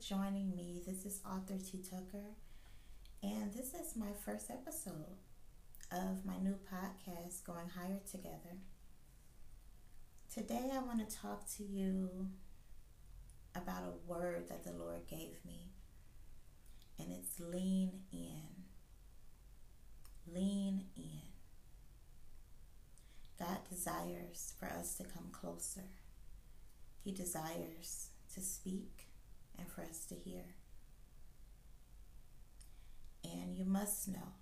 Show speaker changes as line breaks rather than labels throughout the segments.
joining me. This is author T. Tucker, and this is my first episode of my new podcast, Going Higher Together. Today, I want to talk to you about a word that the Lord gave me, and it's lean in. Lean in. God desires for us to come closer. He desires to speak and for us to hear. And you must know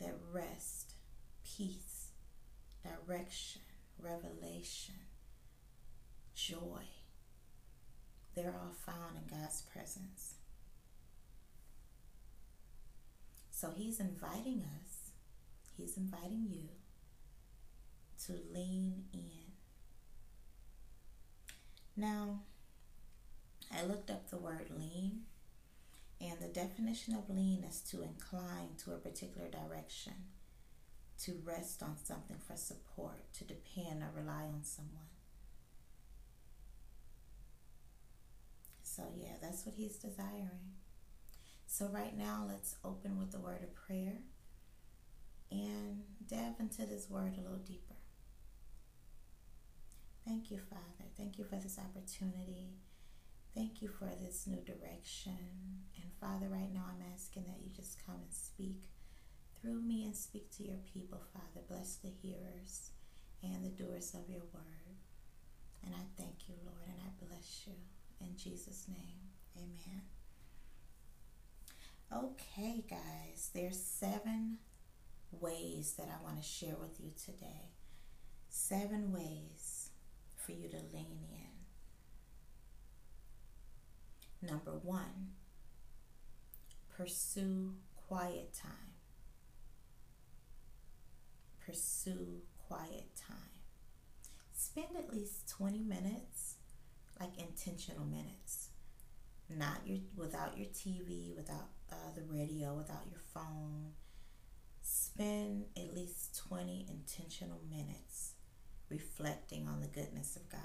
that rest, peace, direction, revelation, joy, they're all found in God's presence. So He's inviting us, He's inviting you to lean in. Now, I looked up the word lean, and the definition of lean is to incline to a particular direction, to rest on something for support, to depend or rely on someone. So, yeah, that's what he's desiring. So, right now, let's open with the word of prayer and delve into this word a little deeper. Thank you, Father. Thank you for this opportunity. Thank you for this new direction. And Father, right now I'm asking that you just come and speak through me and speak to your people, Father. Bless the hearers and the doers of your word. And I thank you, Lord, and I bless you. In Jesus' name, amen. Okay, guys, there's seven ways that I want to share with you today. Seven ways for you to lean in. Number one, pursue quiet time. Pursue quiet time. Spend at least 20 minutes, like intentional minutes. Not your without your TV, without uh, the radio, without your phone. Spend at least 20 intentional minutes reflecting on the goodness of God.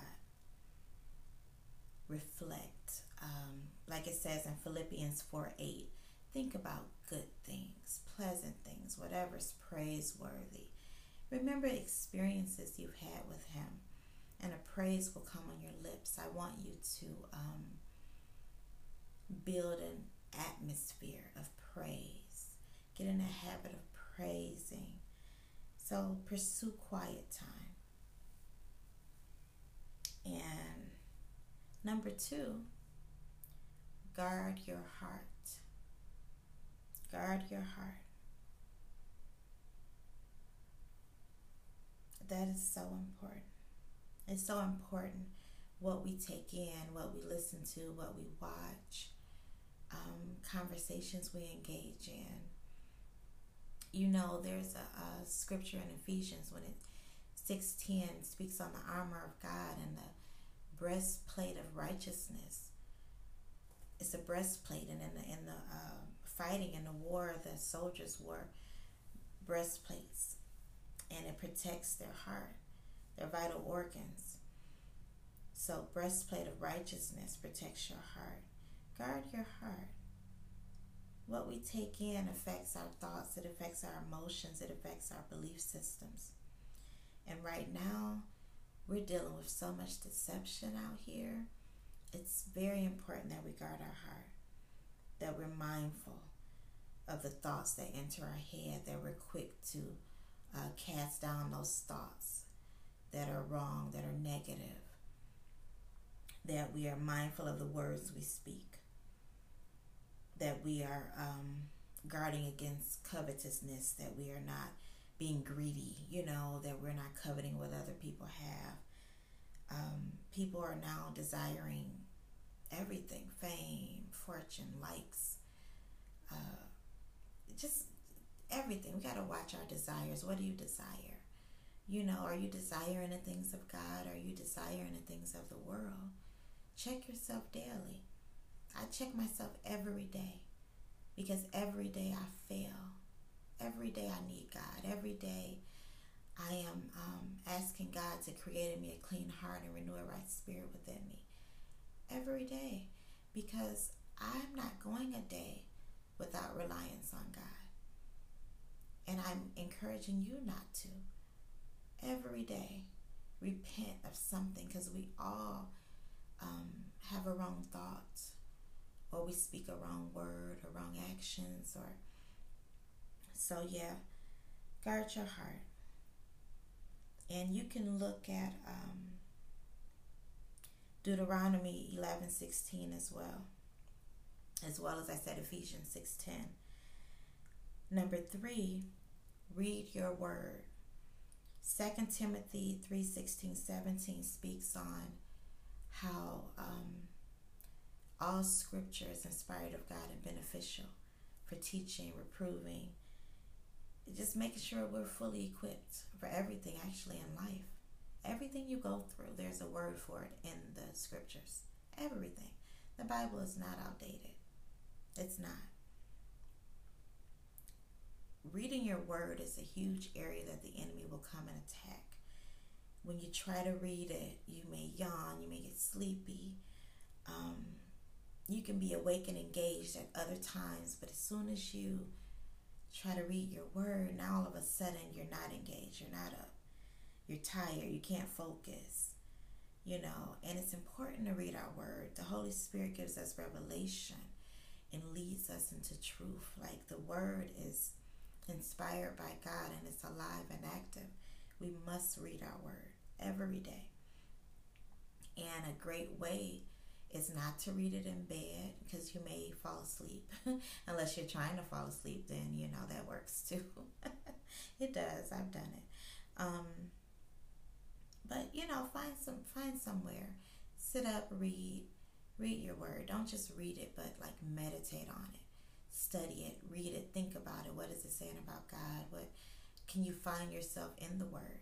Reflect. Um, like it says in Philippians 4 8, think about good things, pleasant things, whatever's praiseworthy. Remember experiences you've had with Him, and a praise will come on your lips. I want you to um, build an atmosphere of praise, get in a habit of praising. So pursue quiet time. And number two, guard your heart. Guard your heart. That is so important. It's so important what we take in, what we listen to, what we watch, um, conversations we engage in. You know, there's a, a scripture in Ephesians when it 6:10 speaks on the armor of God and the breastplate of righteousness. It's a breastplate, and in the in the uh, fighting in the war, the soldiers wore breastplates, and it protects their heart, their vital organs. So, breastplate of righteousness protects your heart. Guard your heart. What we take in affects our thoughts, it affects our emotions, it affects our belief systems. And right now, we're dealing with so much deception out here. Very important that we guard our heart, that we're mindful of the thoughts that enter our head, that we're quick to uh, cast down those thoughts that are wrong, that are negative, that we are mindful of the words we speak, that we are um, guarding against covetousness, that we are not being greedy, you know, that we're not coveting what other people have. Um, people are now desiring everything fame, fortune, likes, uh, just everything. We got to watch our desires. What do you desire? You know, are you desiring the things of God? Are you desiring the things of the world? Check yourself daily. I check myself every day because every day I fail every day I need God. Every day I am um, asking God to create in me a clean heart and renew a right spirit within me. Every day. Because I'm not going a day without reliance on God. And I'm encouraging you not to. Every day, repent of something because we all um, have a wrong thought or we speak a wrong word or wrong actions or so yeah guard your heart and you can look at um, deuteronomy 11 16 as well as well as i said ephesians 6 10 number three read your word 2 timothy 3 16 17 speaks on how um, all scripture is inspired of God and beneficial for teaching, reproving, just making sure we're fully equipped for everything actually in life. Everything you go through, there's a word for it in the scriptures. Everything. The Bible is not outdated. It's not. Reading your word is a huge area that the enemy will come and attack. When you try to read it, you may yawn, you may get sleepy. Um, you can be awake and engaged at other times, but as soon as you try to read your word, now all of a sudden you're not engaged, you're not up, you're tired, you can't focus, you know. And it's important to read our word. The Holy Spirit gives us revelation and leads us into truth. Like the word is inspired by God and it's alive and active. We must read our word every day. And a great way is not to read it in bed because you may fall asleep. Unless you're trying to fall asleep, then you know that works too. it does. I've done it. Um, but you know, find some find somewhere. Sit up, read, read your word. Don't just read it, but like meditate on it. Study it, read it, think about it. What is it saying about God? What can you find yourself in the word?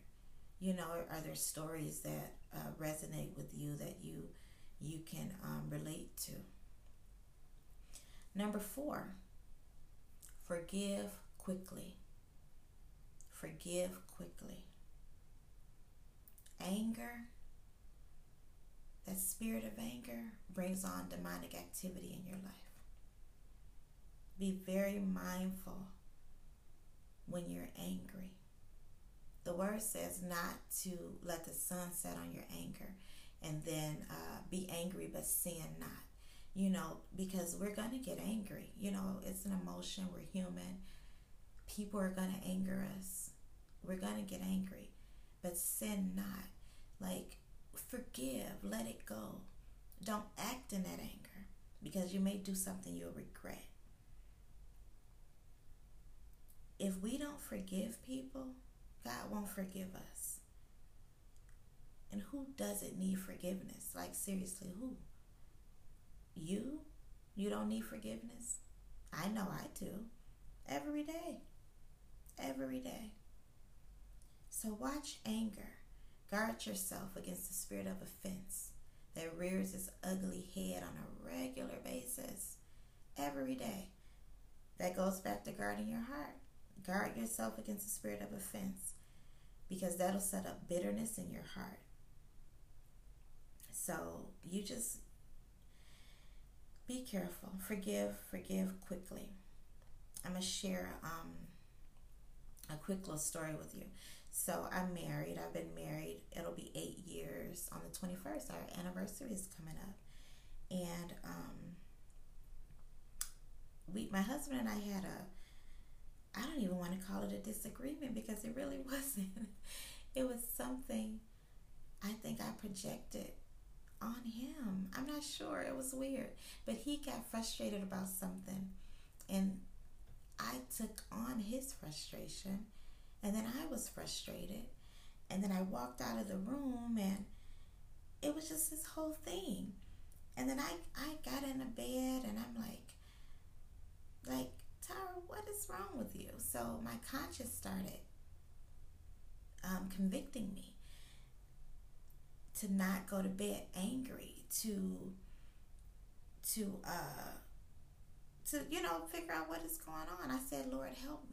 You know, are there stories that uh, resonate with you that you you can um, relate to. Number four, forgive quickly. Forgive quickly. Anger, that spirit of anger brings on demonic activity in your life. Be very mindful when you're angry. The word says not to let the sun set on your anger and then uh, be angry but sin not. You know, because we're going to get angry. You know, it's an emotion. We're human. People are going to anger us. We're going to get angry. But sin not. Like, forgive. Let it go. Don't act in that anger because you may do something you'll regret. If we don't forgive people, God won't forgive us. And who doesn't need forgiveness? Like, seriously, who? You? You don't need forgiveness? I know I do. Every day. Every day. So watch anger. Guard yourself against the spirit of offense that rears its ugly head on a regular basis. Every day. That goes back to guarding your heart. Guard yourself against the spirit of offense because that'll set up bitterness in your heart. So you just be careful. Forgive, forgive quickly. I'm going to share um, a quick little story with you. So I'm married. I've been married. It'll be eight years on the 21st. Our anniversary is coming up. And um, we, my husband and I had a, I don't even want to call it a disagreement because it really wasn't. it was something I think I projected on him. I'm not sure. It was weird. But he got frustrated about something. And I took on his frustration. And then I was frustrated. And then I walked out of the room and it was just this whole thing. And then I, I got in the bed and I'm like, like, Tara, what is wrong with you? So my conscience started um, convicting me to not go to bed angry, to to uh to you know figure out what is going on. I said, Lord, help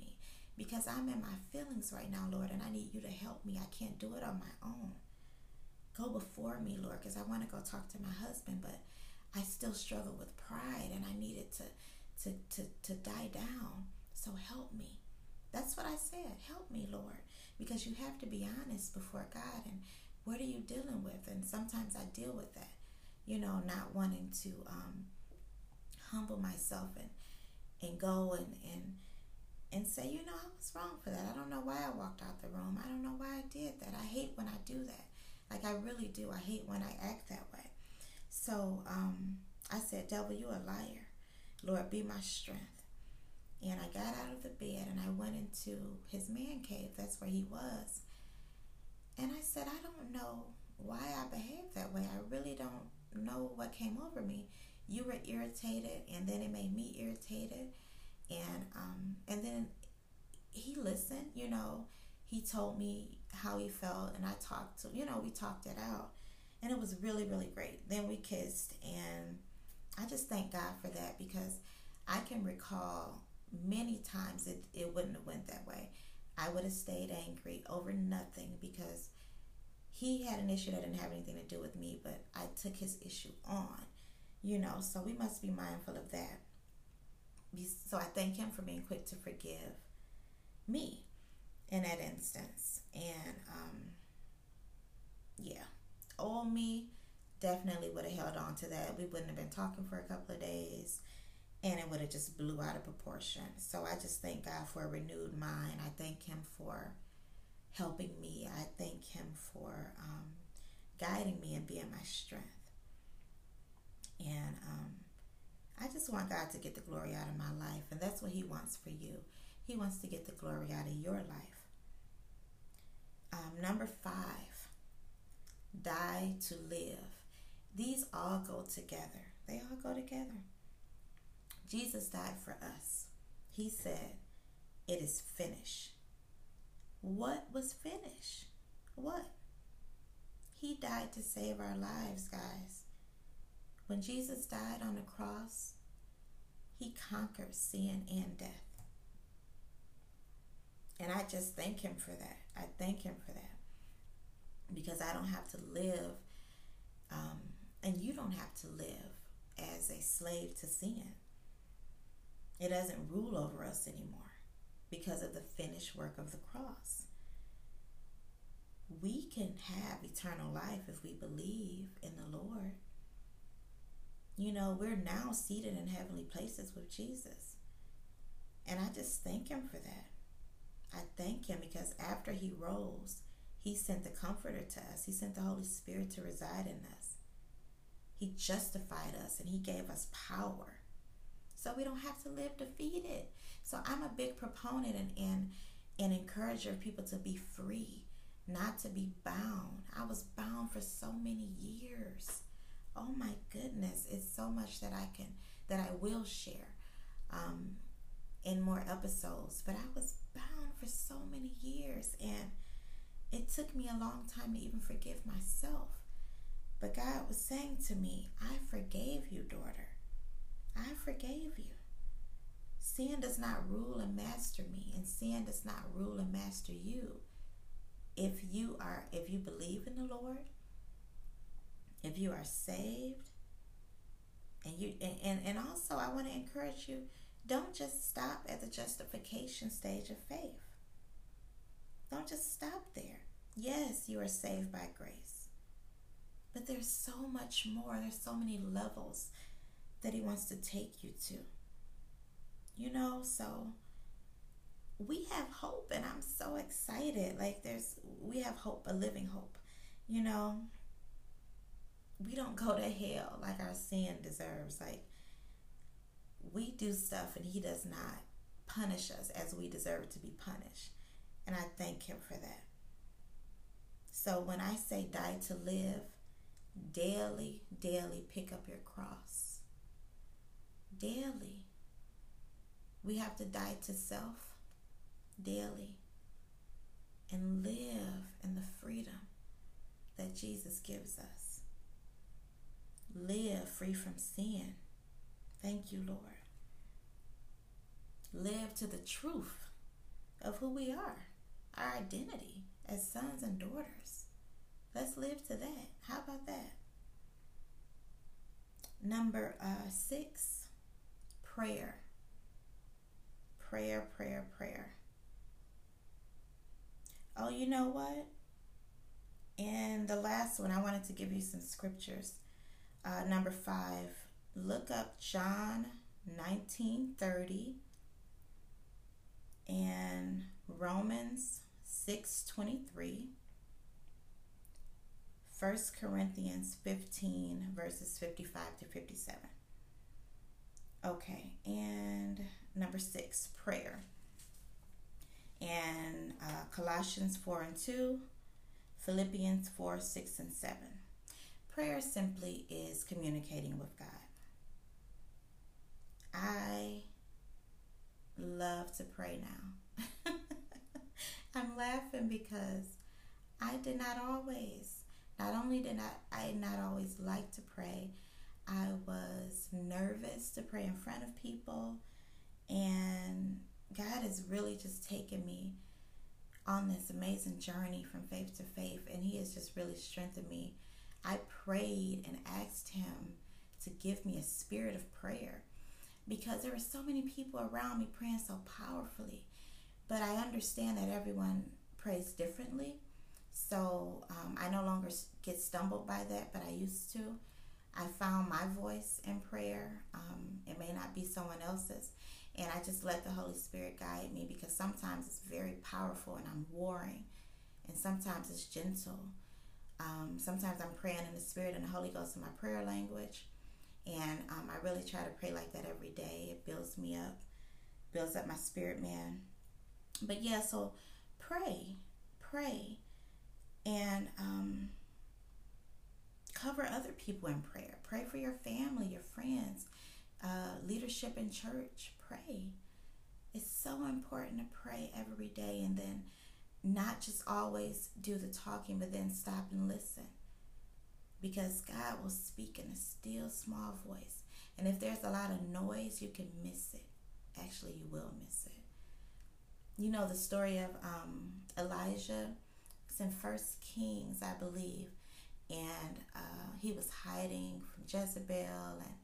because I'm in my feelings right now, Lord, and I need you to help me. I can't do it on my own. Go before me, Lord, because I want to go talk to my husband, but I still struggle with pride and I needed to to to, to die down. So help me. That's what I said. Help me, Lord. Because you have to be honest before God and what are you dealing with? And sometimes I deal with that. You know, not wanting to um, humble myself and and go and and and say, you know, I was wrong for that. I don't know why I walked out the room. I don't know why I did that. I hate when I do that. Like I really do. I hate when I act that way. So um, I said, Devil, you a liar. Lord, be my strength. And I got out of the bed and I went into his man cave. That's where he was. And I said, I don't know why I behaved that way. I really don't know what came over me. You were irritated, and then it made me irritated, and um, and then he listened. You know, he told me how he felt, and I talked to you know we talked it out, and it was really really great. Then we kissed, and I just thank God for that because I can recall many times it, it wouldn't have went that way. I would have stayed angry over nothing because he had an issue that didn't have anything to do with me, but I took his issue on, you know, so we must be mindful of that. So I thank him for being quick to forgive me in that instance. And um, yeah, old me definitely would have held on to that. We wouldn't have been talking for a couple of days and it would have just blew out of proportion. So I just thank God for a renewed mind. I thank Him for helping me. I thank Him for um, guiding me and being my strength. And um, I just want God to get the glory out of my life, and that's what He wants for you. He wants to get the glory out of your life. Um, number five, die to live. These all go together. They all go together. Jesus died for us. He said, It is finished. What was finished? What? He died to save our lives, guys. When Jesus died on the cross, he conquered sin and death. And I just thank him for that. I thank him for that. Because I don't have to live, um, and you don't have to live as a slave to sin. It doesn't rule over us anymore because of the finished work of the cross. We can have eternal life if we believe in the Lord. You know, we're now seated in heavenly places with Jesus. And I just thank Him for that. I thank Him because after He rose, He sent the Comforter to us, He sent the Holy Spirit to reside in us. He justified us and He gave us power so we don't have to live defeated. So I'm a big proponent and, and an encourager of people to be free, not to be bound. I was bound for so many years. Oh my goodness, it's so much that I can that I will share um, in more episodes. But I was bound for so many years, and it took me a long time to even forgive myself. But God was saying to me, I forgave you, daughter. I forgave you. Sin does not rule and master me, and sin does not rule and master you. If you are, if you believe in the Lord, if you are saved, and you and, and, also I want to encourage you, don't just stop at the justification stage of faith. Don't just stop there. Yes, you are saved by grace. But there's so much more. There's so many levels that He wants to take you to. You know, so we have hope, and I'm so excited. Like, there's, we have hope, a living hope. You know, we don't go to hell like our sin deserves. Like, we do stuff, and He does not punish us as we deserve to be punished. And I thank Him for that. So when I say die to live, daily, daily pick up your cross daily. We have to die to self daily and live in the freedom that Jesus gives us. Live free from sin. Thank you, Lord. Live to the truth of who we are, our identity as sons and daughters. Let's live to that. How about that? Number uh, six, prayer. Prayer, prayer, prayer. Oh, you know what? And the last one, I wanted to give you some scriptures. Uh, number five, look up John 1930 and Romans 623. 1 Corinthians 15, verses 55 to 57. Okay, and number six, prayer. And uh, Colossians 4 and 2, Philippians 4, 6 and 7. Prayer simply is communicating with God. I love to pray now. I'm laughing because I did not always. Not only did I, I not always like to pray, I was nervous to pray in front of people. And God has really just taken me on this amazing journey from faith to faith, and He has just really strengthened me. I prayed and asked Him to give me a spirit of prayer because there were so many people around me praying so powerfully. But I understand that everyone prays differently. So um, I no longer get stumbled by that, but I used to. I found my voice in prayer. Um, it may not be someone else's. And I just let the Holy Spirit guide me because sometimes it's very powerful and I'm warring. And sometimes it's gentle. Um, sometimes I'm praying in the Spirit and the Holy Ghost in my prayer language. And um, I really try to pray like that every day. It builds me up, builds up my spirit, man. But yeah, so pray, pray, and um, cover other people in prayer. Pray for your family, your friends, uh, leadership in church. Pray. It's so important to pray every day and then not just always do the talking, but then stop and listen because God will speak in a still small voice. And if there's a lot of noise, you can miss it. Actually, you will miss it. You know the story of um, Elijah. It's in First Kings, I believe, and uh, he was hiding from Jezebel, and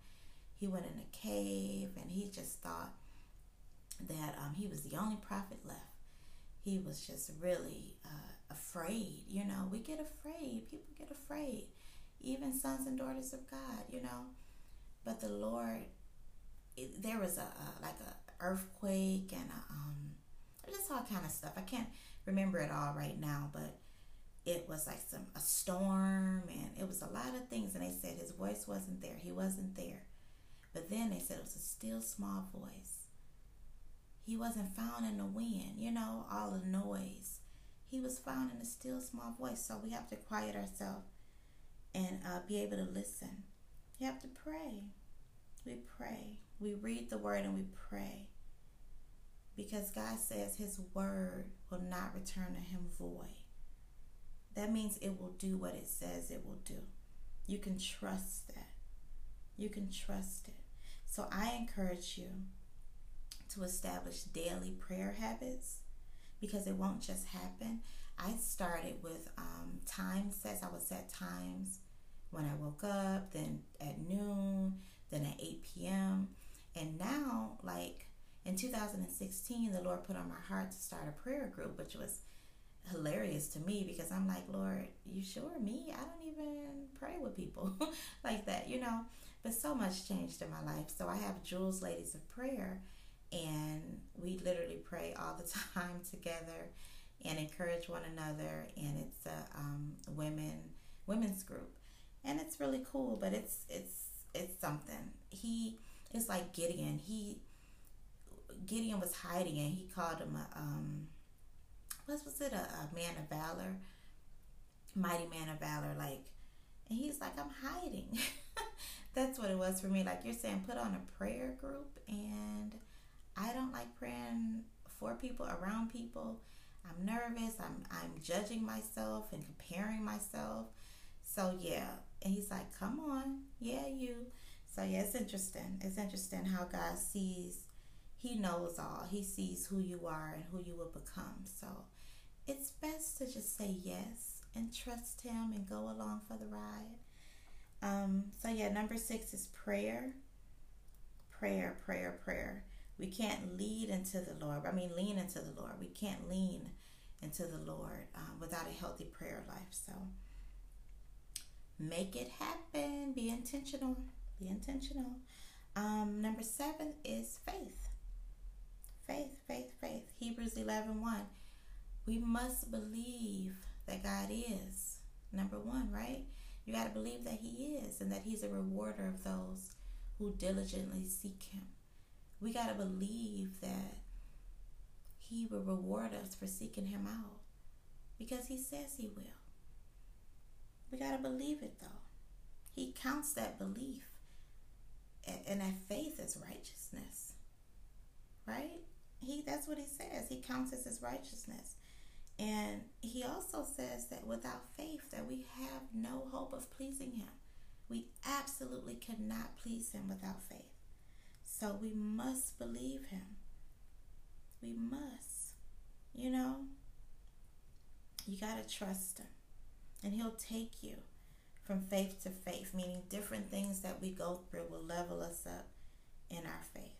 he went in a cave, and he just thought that um, he was the only prophet left. He was just really uh, afraid. You know, we get afraid. People get afraid even sons and daughters of God, you know. But the Lord, it, there was a, a, like a earthquake and a, um, just all kind of stuff. I can't remember it all right now, but it was like some a storm and it was a lot of things. And they said his voice wasn't there. He wasn't there. But then they said it was a still small voice. He wasn't found in the wind, you know, all the noise. He was found in a still small voice. So we have to quiet ourselves and uh, be able to listen. You have to pray. We pray. We read the word and we pray. Because God says his word will not return to him void. That means it will do what it says it will do. You can trust that. You can trust it. So I encourage you to establish daily prayer habits because it won't just happen. I started with um, time sets. I would set times when I woke up, then at noon, then at 8 p.m. And now, like in 2016, the Lord put on my heart to start a prayer group, which was hilarious to me because I'm like, Lord, you sure me? I don't even pray with people like that, you know? But so much changed in my life. So I have Jules Ladies of Prayer, and we literally pray all the time together and encourage one another. And it's a um, women women's group and it's really cool. But it's it's it's something. He is like Gideon. He Gideon was hiding, and he called him a um, what was it? A, a man of valor, mighty man of valor. Like, and he's like, I'm hiding. That's what it was for me. Like you're saying, put on a prayer group, and I don't like praying for people around people. I'm nervous. I'm I'm judging myself and comparing myself. So yeah, and he's like, "Come on, yeah, you." So yeah, it's interesting. It's interesting how God sees. He knows all. He sees who you are and who you will become. So it's best to just say yes and trust Him and go along for the ride. Um, so yeah, number six is prayer. Prayer, prayer, prayer. We can't lead into the Lord. I mean, lean into the Lord. We can't lean into the Lord um, without a healthy prayer life. So make it happen. Be intentional. Be intentional. Um, number seven is faith. Faith, faith, faith. Hebrews 11 1. We must believe that God is. Number one, right? You got to believe that He is and that He's a rewarder of those who diligently seek Him. We got to believe that He will reward us for seeking Him out because He says He will. We got to believe it though. He counts that belief. And that faith as righteousness. Right? He that's what he says. He counts as his righteousness. And he also says that without faith that we have no hope of pleasing him. We absolutely cannot please him without faith. So we must believe him. We must. You know, you got to trust him. And he'll take you from faith to faith, meaning different things that we go through will level us up in our faith.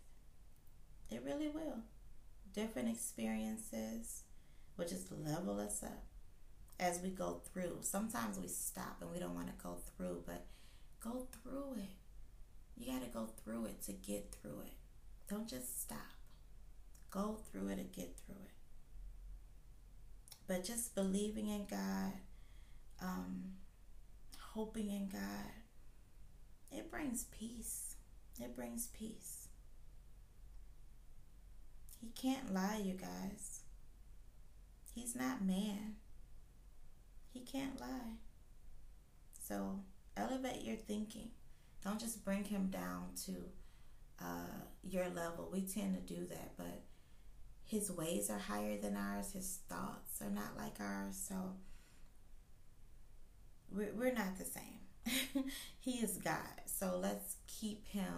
It really will. Different experiences will just level us up as we go through. Sometimes we stop and we don't want to go through, but go through it. You got to go through it to get through it. Don't just stop. Go through it and get through it. But just believing in God, um, hoping in God, it brings peace. It brings peace. He can't lie, you guys. He's not man. He can't lie. So elevate your thinking. Don't just bring him down to uh, your level. We tend to do that, but his ways are higher than ours. His thoughts are not like ours. So we're, we're not the same. he is God. So let's keep him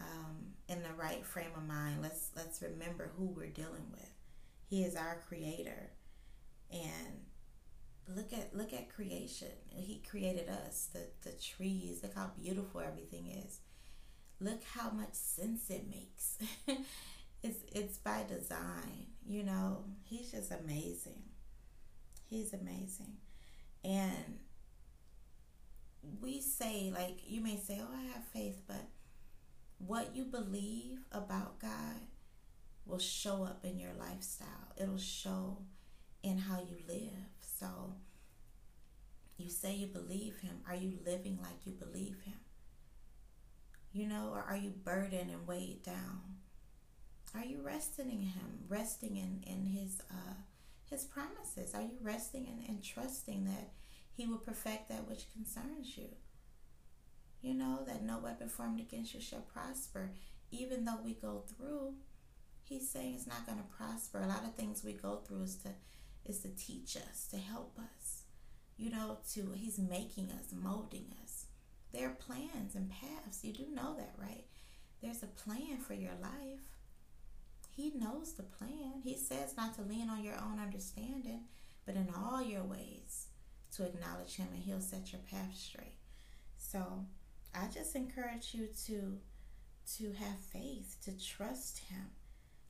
um, in the right frame of mind. Let's let's remember who we're dealing with. He is our creator. And look at look at creation. He created us, the, the trees. Look how beautiful everything is. Look how much sense it makes. it's it's by design, you know. He's just amazing. He's amazing. And we say like you may say, "Oh, I have faith," but what you believe about God will show up in your lifestyle. It'll show in how you live. So you say you believe him. Are you living like you believe him? You know, or are you burdened and weighed down? Are you resting in him, resting in, in his uh, his promises? Are you resting and, and trusting that he will perfect that which concerns you? You know, that no weapon formed against you shall prosper, even though we go through He's saying it's not going to prosper. A lot of things we go through is to is to teach us, to help us. You know, to he's making us, molding us. There are plans and paths. You do know that, right? There's a plan for your life. He knows the plan. He says not to lean on your own understanding, but in all your ways to acknowledge him and he'll set your path straight. So I just encourage you to to have faith, to trust him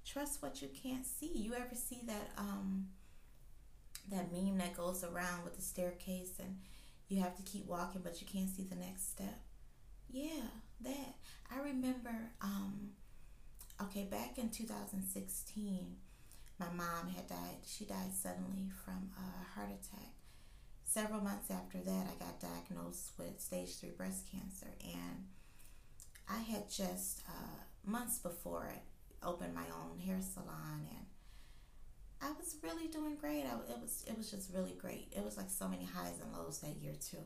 trust what you can't see. You ever see that um that meme that goes around with the staircase and you have to keep walking but you can't see the next step? Yeah, that. I remember um okay, back in 2016, my mom had died. She died suddenly from a heart attack. Several months after that, I got diagnosed with stage 3 breast cancer and I had just uh, months before it opened my own hair salon and I was really doing great. I, it was it was just really great. It was like so many highs and lows that year too.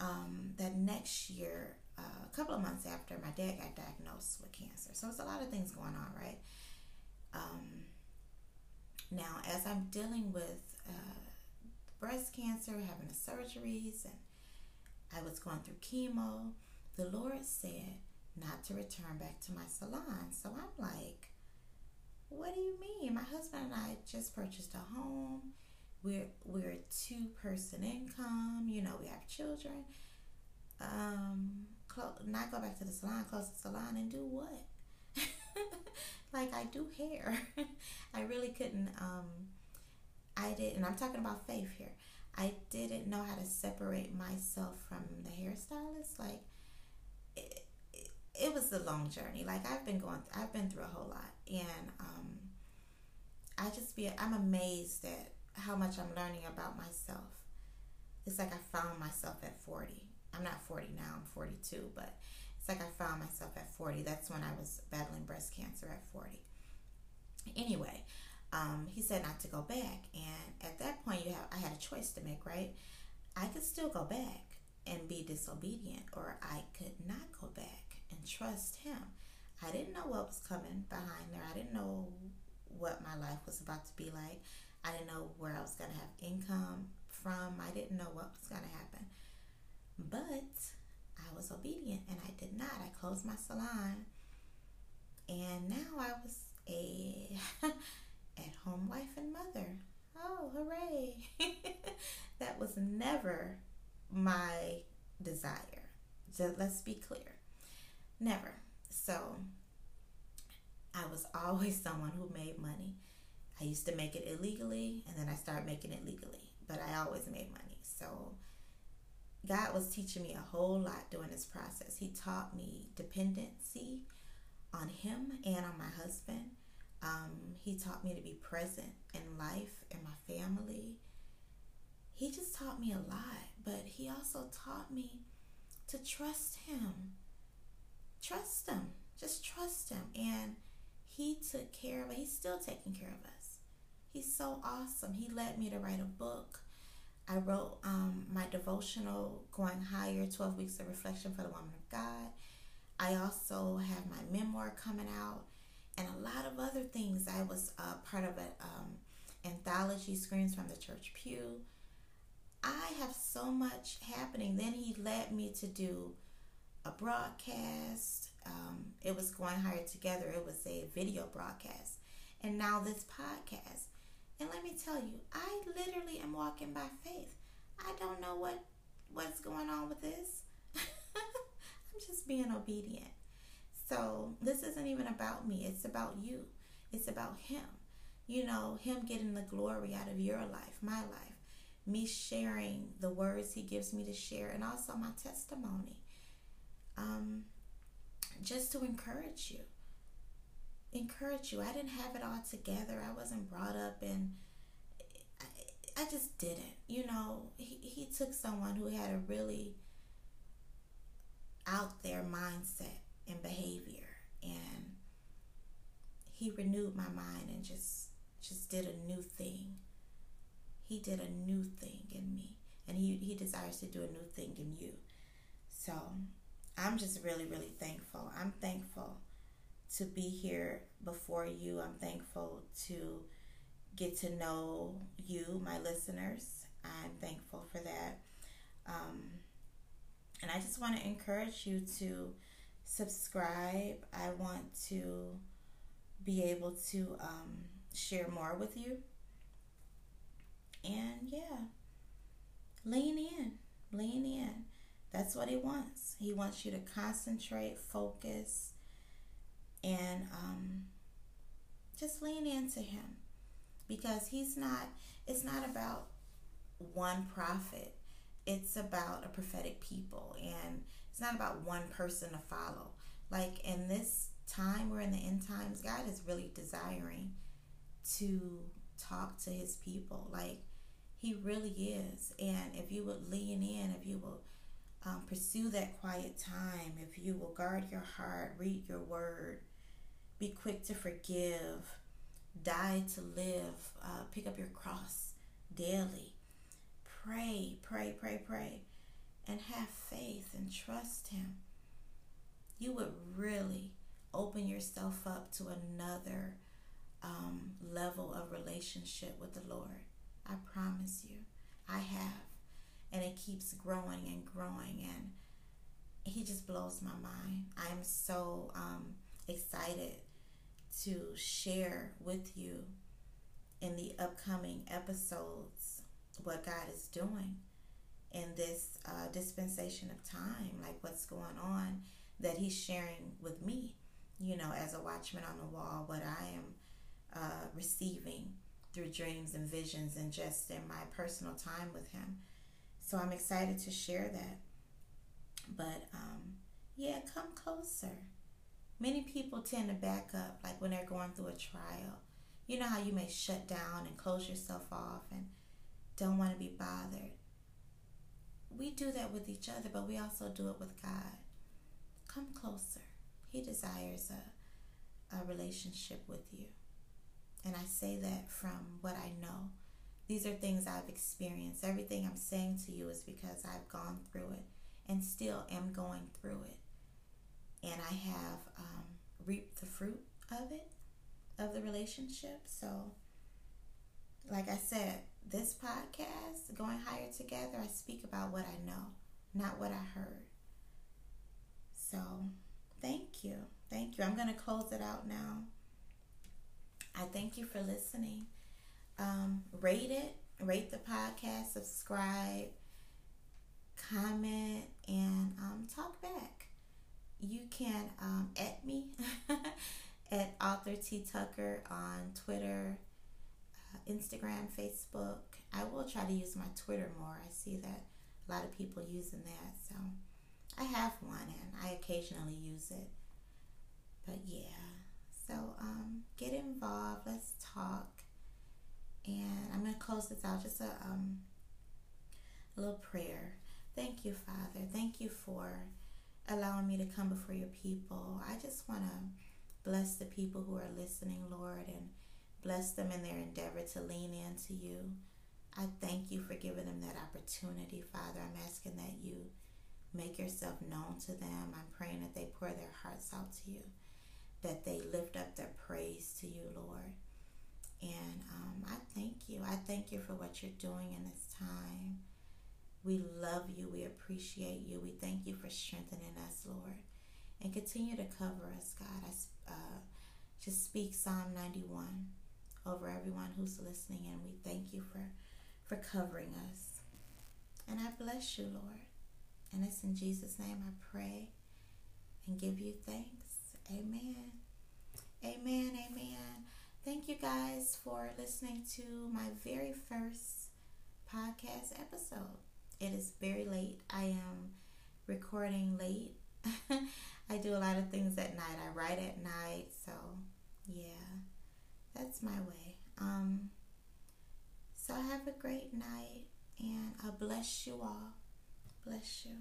Um, that next year, uh, a couple of months after, my dad got diagnosed with cancer. So it's a lot of things going on, right? Um, now, as I'm dealing with uh, breast cancer, having the surgeries, and I was going through chemo, the Lord said, not to return back to my salon. So I'm like, what do you mean? My husband and I just purchased a home. We're we're two person income, you know, we have children. um, clo- not go back to the salon, close the salon, and do what? like I do hair. I really couldn't. Um, I did, and I'm talking about faith here. I didn't know how to separate myself from the hairstylist. Like it, was a long journey. Like I've been going, I've been through a whole lot, and um, I just be, I'm amazed at how much I'm learning about myself. It's like I found myself at 40. I'm not 40 now, I'm 42, but it's like I found myself at 40. That's when I was battling breast cancer at 40. Anyway, um, he said not to go back, and at that point, you have I had a choice to make. Right, I could still go back and be disobedient, or I could not go back and trust him. I didn't know what was coming behind there. I didn't know what my life was about to be like. I didn't know where I was going to have income from. I didn't know what was going to happen. But I was obedient and I did not. I closed my salon. And now I was a at home wife and mother. Oh, hooray! that was never my desire. So let's be clear. Never. So I was always someone who made money. I used to make it illegally and then I started making it legally, but I always made money. So God was teaching me a whole lot during this process. He taught me dependency on Him and on my husband. Um, he taught me to be present in life and my family. He just taught me a lot, but He also taught me to trust Him. Trust Him. Just trust Him. And He took care of it. He's still taking care of us. He's so awesome. He led me to write a book. I wrote um, my devotional, Going Higher 12 Weeks of Reflection for the Woman of God. I also have my memoir coming out and a lot of other things. I was uh, part of an um, anthology, Screams from the Church Pew. I have so much happening. Then he led me to do a broadcast. Um, it was Going Higher Together, it was a video broadcast. And now this podcast. And let me tell you, I literally am walking by faith. I don't know what what's going on with this. I'm just being obedient. So this isn't even about me. It's about you. It's about him. You know, him getting the glory out of your life, my life. Me sharing the words he gives me to share and also my testimony. Um, just to encourage you encourage you. I didn't have it all together. I wasn't brought up in. I, I just didn't. You know, he, he took someone who had a really out there mindset and behavior and he renewed my mind and just just did a new thing he did a new thing in me and he, he desires to do a new thing in you so i'm just really really thankful i'm thankful to be here before you. I'm thankful to get to know you, my listeners. I'm thankful for that. Um, and I just want to encourage you to subscribe. I want to be able to um, share more with you. And yeah, lean in, lean in. That's what he wants. He wants you to concentrate, focus, and um, just lean into him. Because he's not it's not about one prophet. It's about a prophetic people. And it's not about one person to follow. Like in this time we're in the end times god is really desiring to talk to his people. Like he really is. And if you would lean in if you will um, pursue that quiet time if you will guard your heart read your word be quick to forgive, die to live, uh, pick up your cross daily. Pray, pray, pray, pray, and have faith and trust Him. You would really open yourself up to another um, level of relationship with the Lord. I promise you, I have. And it keeps growing and growing, and He just blows my mind. I'm so um, excited to share with you in the upcoming episodes what God is doing. in this uh, dispensation of time, like what's going on that He's sharing with me, you know, as a watchman on the wall, what I am uh, receiving through dreams and visions and just in my personal time with Him. So I'm excited to share that. But um, yeah, come closer. Many people tend to back up, like when they're going through a trial. You know how you may shut down and close yourself off and don't want to be bothered. We do that with each other, but we also do it with God. Come closer. He desires a, a relationship with you. And I say that from what I know. These are things I've experienced. Everything I'm saying to you is because I've gone through it and still am going through it. And I have um, reaped the fruit of it, of the relationship. So, like I said, this podcast, Going Higher Together, I speak about what I know, not what I heard. So, thank you. Thank you. I'm going to close it out now. I thank you for listening. Um, rate it, rate the podcast, subscribe, comment, and um, talk back. You can um, at me at author T Tucker on Twitter, uh, Instagram, Facebook. I will try to use my Twitter more. I see that a lot of people using that, so I have one and I occasionally use it. But yeah, so um, get involved. Let's talk. And I'm gonna close this out. Just a um, a little prayer. Thank you, Father. Thank you for allowing me to come before your people. I just want to bless the people who are listening, Lord, and bless them in their endeavor to lean into you. I thank you for giving them that opportunity, Father. I'm asking that you make yourself known to them. I'm praying that they pour their hearts out to you, that they lift up their praise to you, Lord. And um, I thank you. I thank you for what you're doing in this time. We love you. We appreciate you. We thank you for strengthening us, Lord. And continue to cover us, God. I uh, just speak Psalm 91 over everyone who's listening, and we thank you for, for covering us. And I bless you, Lord. And it's in Jesus' name I pray and give you thanks. Amen. Amen. Amen. Thank you guys for listening to my very first podcast episode. It is very late. I am recording late. I do a lot of things at night. I write at night, so yeah, that's my way. Um, so have a great night, and I bless you all. Bless you.